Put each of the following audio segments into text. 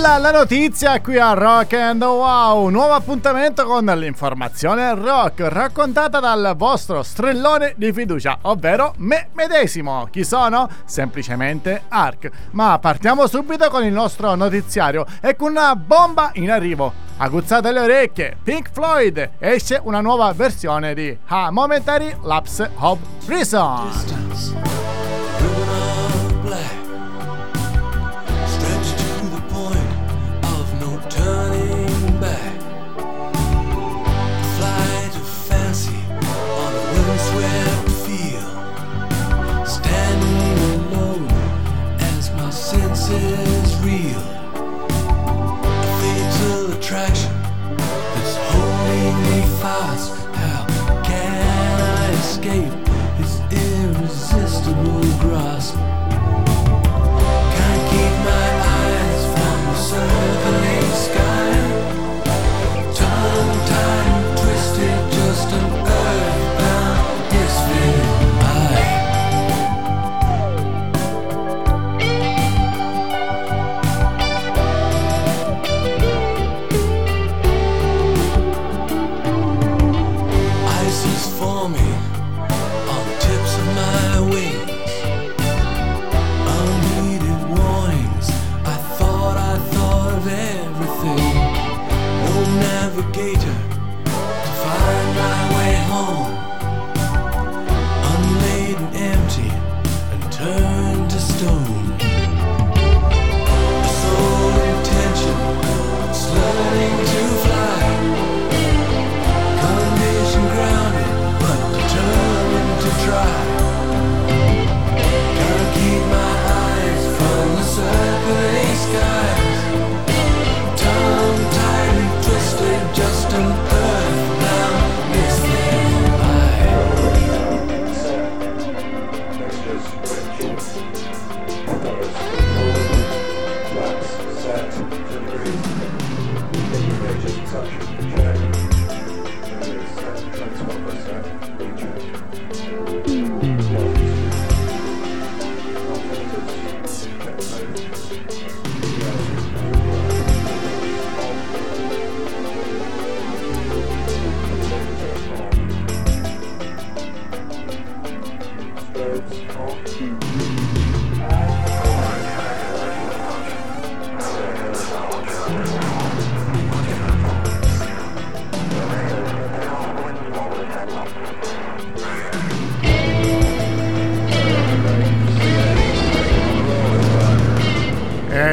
Strilla la notizia qui a Rock and Wow, nuovo appuntamento con l'informazione rock raccontata dal vostro strillone di fiducia, ovvero me medesimo. Chi sono? Semplicemente Ark. Ma partiamo subito con il nostro notiziario e con una bomba in arrivo. Aguzzate le orecchie, Pink Floyd esce una nuova versione di A Momentary Lapse of Reason.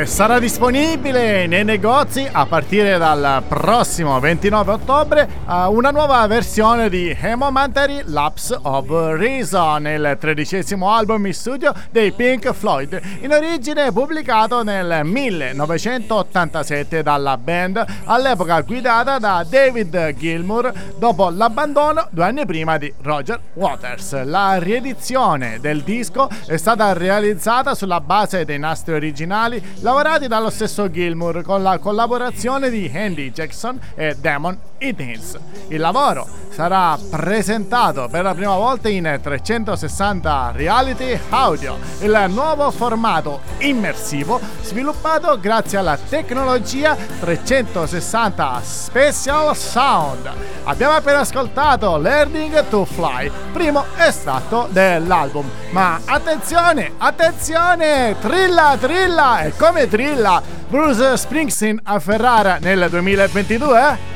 Sarà disponibile nei negozi a partire dal prossimo 29 ottobre una nuova versione di Hemomentary Lapse of Reason, il tredicesimo album in studio dei Pink Floyd, in origine pubblicato nel 1987 dalla band, all'epoca guidata da David Gilmour dopo l'abbandono due anni prima di Roger Waters. La riedizione del disco è stata realizzata sulla base dei nastri originali lavorati dallo stesso Gilmour con la collaborazione di Andy Jackson e Damon Higgins. Il lavoro sarà presentato per la prima volta in 360 reality audio, il nuovo formato immersivo sviluppato grazie alla tecnologia 360 Special Sound. Abbiamo appena ascoltato Learning to Fly, primo estratto dell'album. Ma attenzione, attenzione, trilla, trilla e come trilla Bruce Springsteen a Ferrara nel 2022?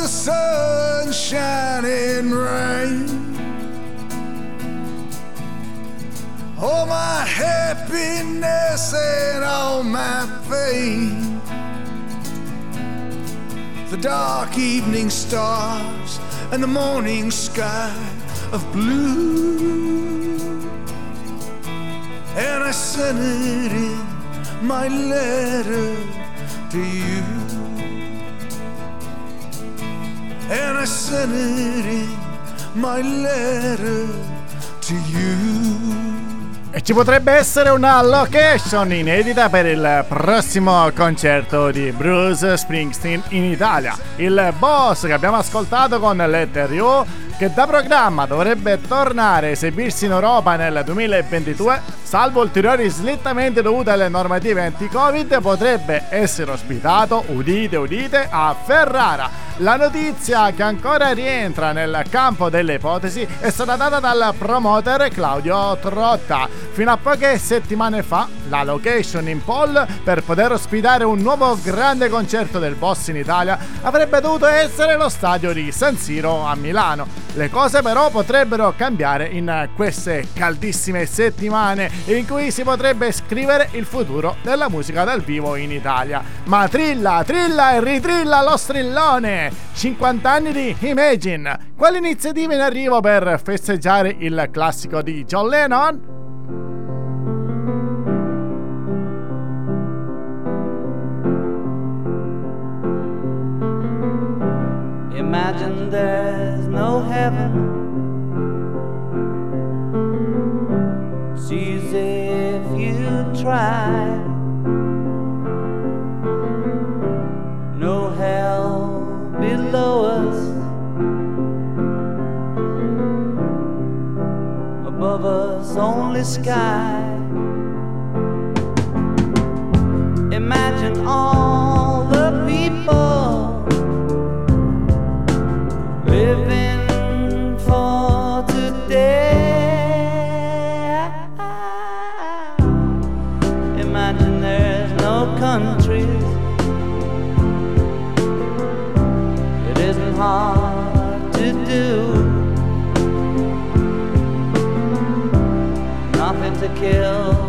the sunshine and rain. All my happiness and all my pain. The dark evening stars and the morning sky of blue. And I sent it in my letter to you. And I sent it in my letter to you. E ci potrebbe essere una location inedita per il prossimo concerto di Bruce Springsteen in Italia. Il boss che abbiamo ascoltato con Letter You che da programma dovrebbe tornare a esibirsi in Europa nel 2022, salvo ulteriori slittamenti dovuti alle normative anti-Covid, potrebbe essere ospitato, udite udite, a Ferrara. La notizia che ancora rientra nel campo delle ipotesi è stata data dal promoter Claudio Trotta. Fino a poche settimane fa, la location in poll per poter ospitare un nuovo grande concerto del boss in Italia avrebbe dovuto essere lo stadio di San Siro a Milano. Le cose però potrebbero cambiare in queste caldissime settimane in cui si potrebbe scrivere il futuro della musica dal vivo in Italia. Ma trilla, trilla e ritrilla lo strillone! 50 anni di Imagine! Quali iniziative in arrivo per festeggiare il classico di John Lennon? Imagine there's no heaven. Sees if you try. No hell below us. Above us, only sky. Imagine all the people kill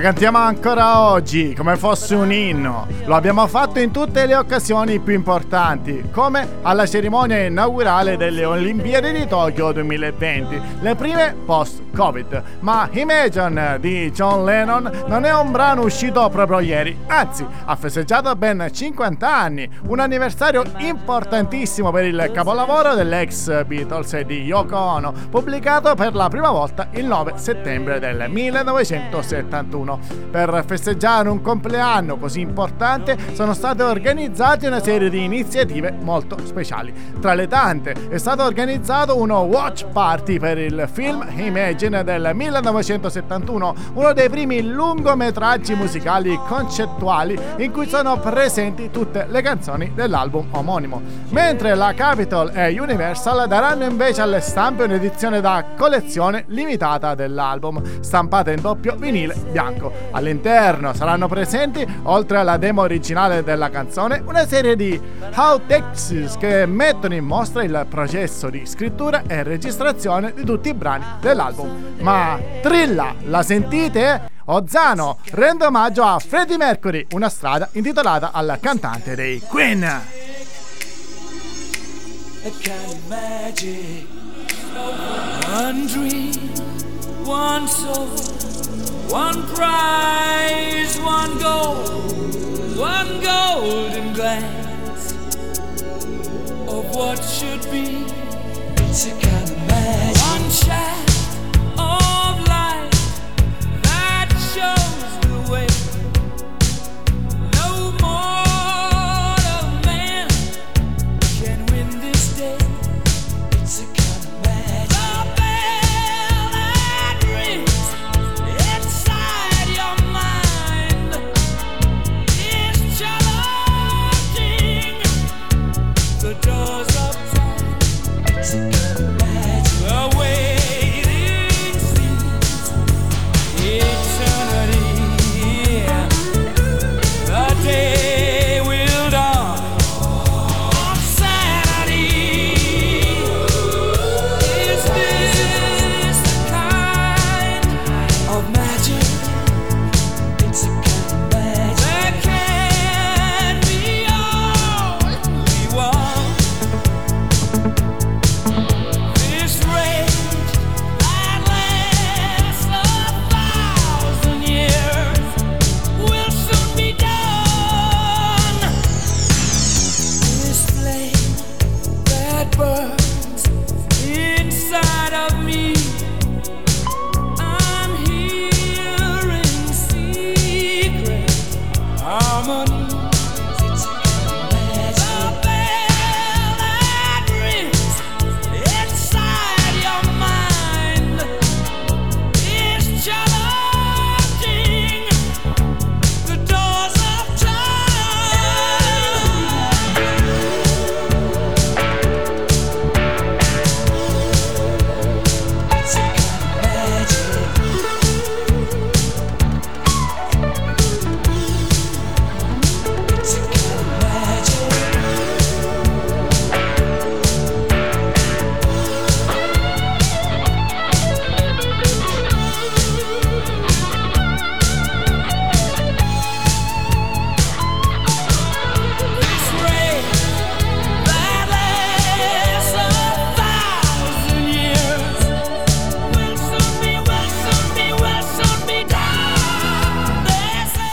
Cantiamo ancora oggi come fosse un inno. Lo abbiamo fatto in tutte le occasioni più importanti, come alla cerimonia inaugurale delle Olimpiadi di Tokyo 2020, le prime post-Covid. Ma Imagine di John Lennon non è un brano uscito proprio ieri, anzi ha festeggiato ben 50 anni, un anniversario importantissimo per il capolavoro dell'ex Beatles e di Yoko Ono, pubblicato per la prima volta il 9 settembre del 1971. Per festeggiare un compleanno così importante sono state organizzate una serie di iniziative molto speciali. Tra le tante è stato organizzato uno watch party per il film Imagine del 1971, uno dei primi lungometraggi musicali concettuali in cui sono presenti tutte le canzoni dell'album omonimo. Mentre la Capitol e Universal daranno invece alle stampe un'edizione da collezione limitata dell'album, stampata in doppio vinile bianco. All'interno saranno presenti, oltre alla demo originale della canzone, una serie di outtakes che mettono in mostra il processo di scrittura e registrazione di tutti i brani dell'album. Ma Trilla, la sentite? Ozzano rende omaggio a Freddie Mercury, una strada intitolata al cantante dei Queen. a kind of magic. One dream, one soul, one prize, one goal, one golden glance of what should be. It's a kind of magic. One shaft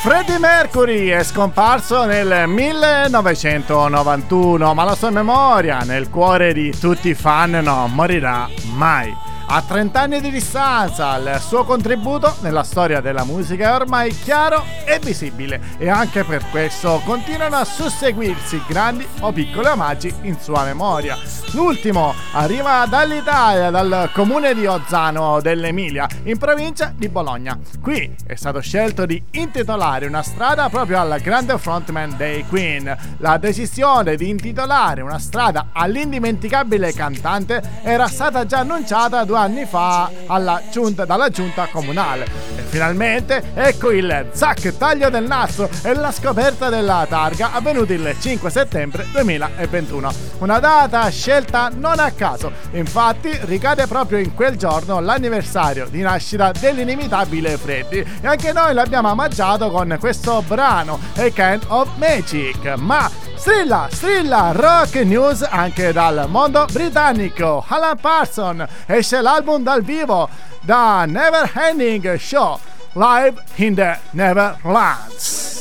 Freddie Mercury è scomparso nel 1991, ma la sua memoria nel cuore di tutti i fan non morirà mai. A 30 anni di distanza, il suo contributo nella storia della musica è ormai chiaro e visibile e anche per questo continuano a susseguirsi grandi o piccoli omaggi in sua memoria. L'ultimo arriva dall'Italia, dal comune di Ozzano dell'Emilia, in provincia di Bologna. Qui è stato scelto di intitolare una strada proprio al grande frontman dei Queen. La decisione di intitolare una strada all'indimenticabile cantante era stata già annunciata due anni fa giunta, dalla giunta comunale. E finalmente ecco il zac taglio del nastro e la scoperta della targa avvenuta il 5 settembre 2021. Una data scelta non a caso, infatti ricade proprio in quel giorno l'anniversario di nascita dell'inimitabile Freddy e anche noi l'abbiamo omaggiato con questo brano A Kind of Magic. Ma Strilla, strilla, rock news anche dal mondo britannico. Alan Parson esce l'album dal vivo da Never Ending Show live in the Neverlands.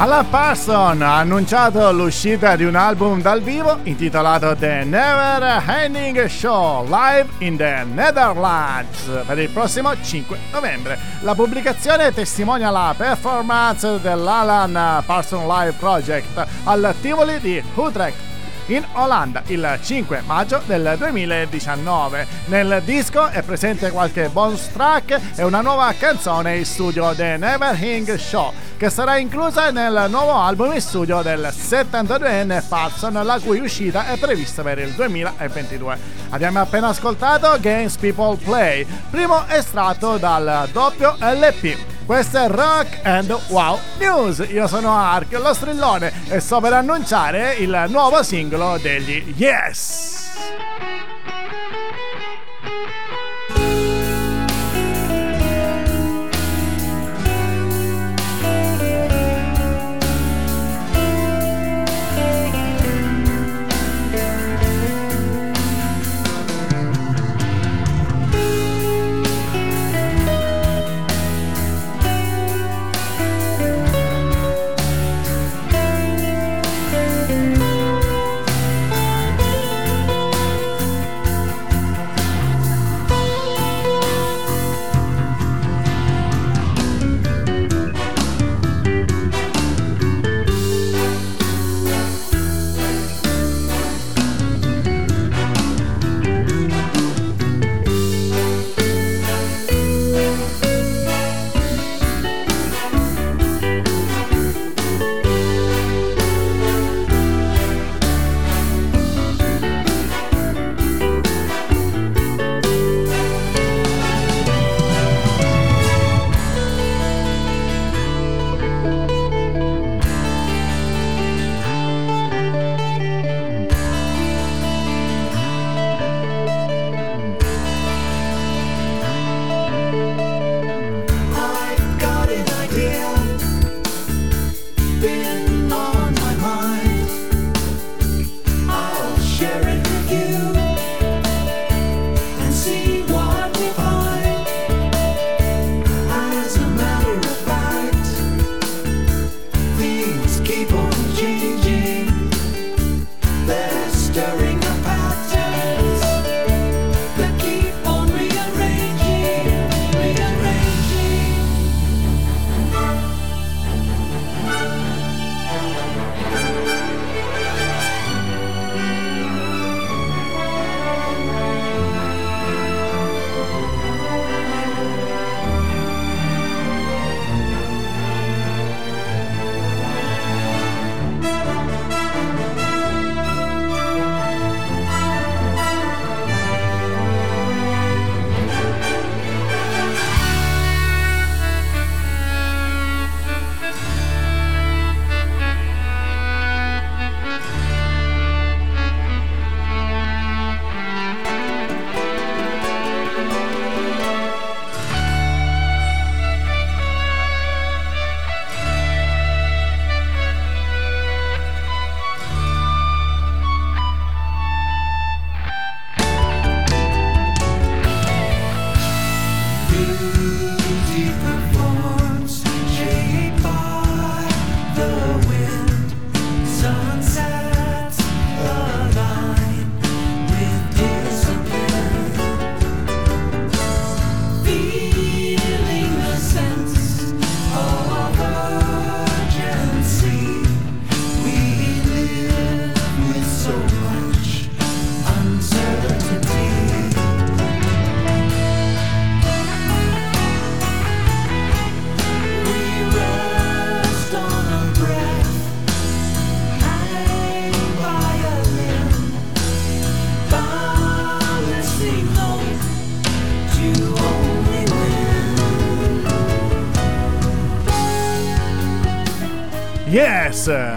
Alan Parson ha annunciato l'uscita di un album dal vivo intitolato The Never Ending Show Live in the Netherlands per il prossimo 5 novembre. La pubblicazione testimonia la performance dell'Alan Parson Live Project al Tivoli di Utrecht in Olanda il 5 maggio del 2019. Nel disco è presente qualche bonus track e una nuova canzone in studio The Never Hing Show che sarà inclusa nel nuovo album in studio del 72enne Parson la cui uscita è prevista per il 2022. Abbiamo appena ascoltato Games People Play, primo estratto dal doppio LP. Questo è Rock and Wow News. Io sono Ark, lo strillone, e sto per annunciare il nuovo singolo degli Yes!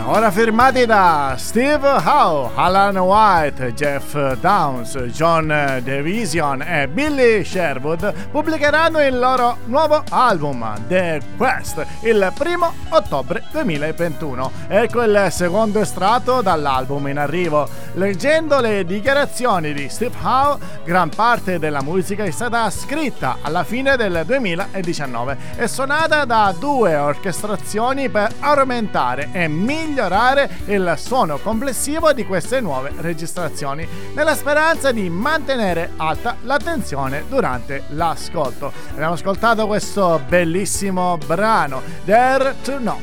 Ora firmati da Steve Howe, Alan White, Jeff Downs, John Division e Billy Sherwood, pubblicheranno il loro nuovo album, The Quest, il primo ottobre 2021. Ecco il secondo estratto dall'album in arrivo. Leggendo le dichiarazioni di Steve Howe, gran parte della musica è stata scritta alla fine del 2019 e suonata da due orchestrazioni per aumentare e migliorare il suono complessivo di queste nuove registrazioni, nella speranza di mantenere alta l'attenzione durante l'ascolto. Abbiamo ascoltato questo bellissimo brano, Dare to Know.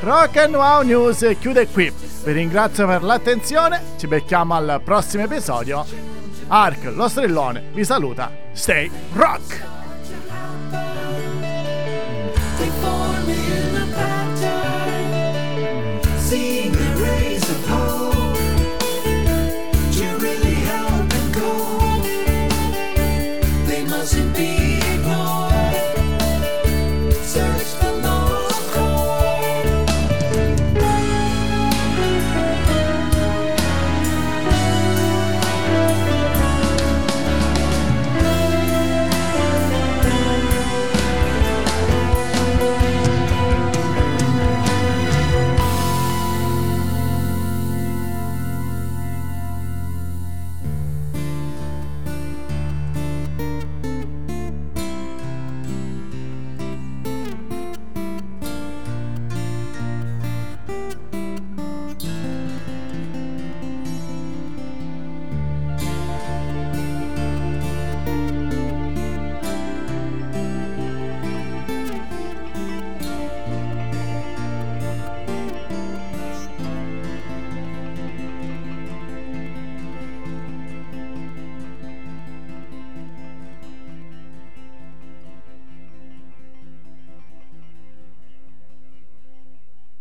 Rock and Wow News chiude qui. Vi ringrazio per l'attenzione, ci becchiamo al prossimo episodio. Ark, lo strillone, vi saluta. Stay rock! Oh.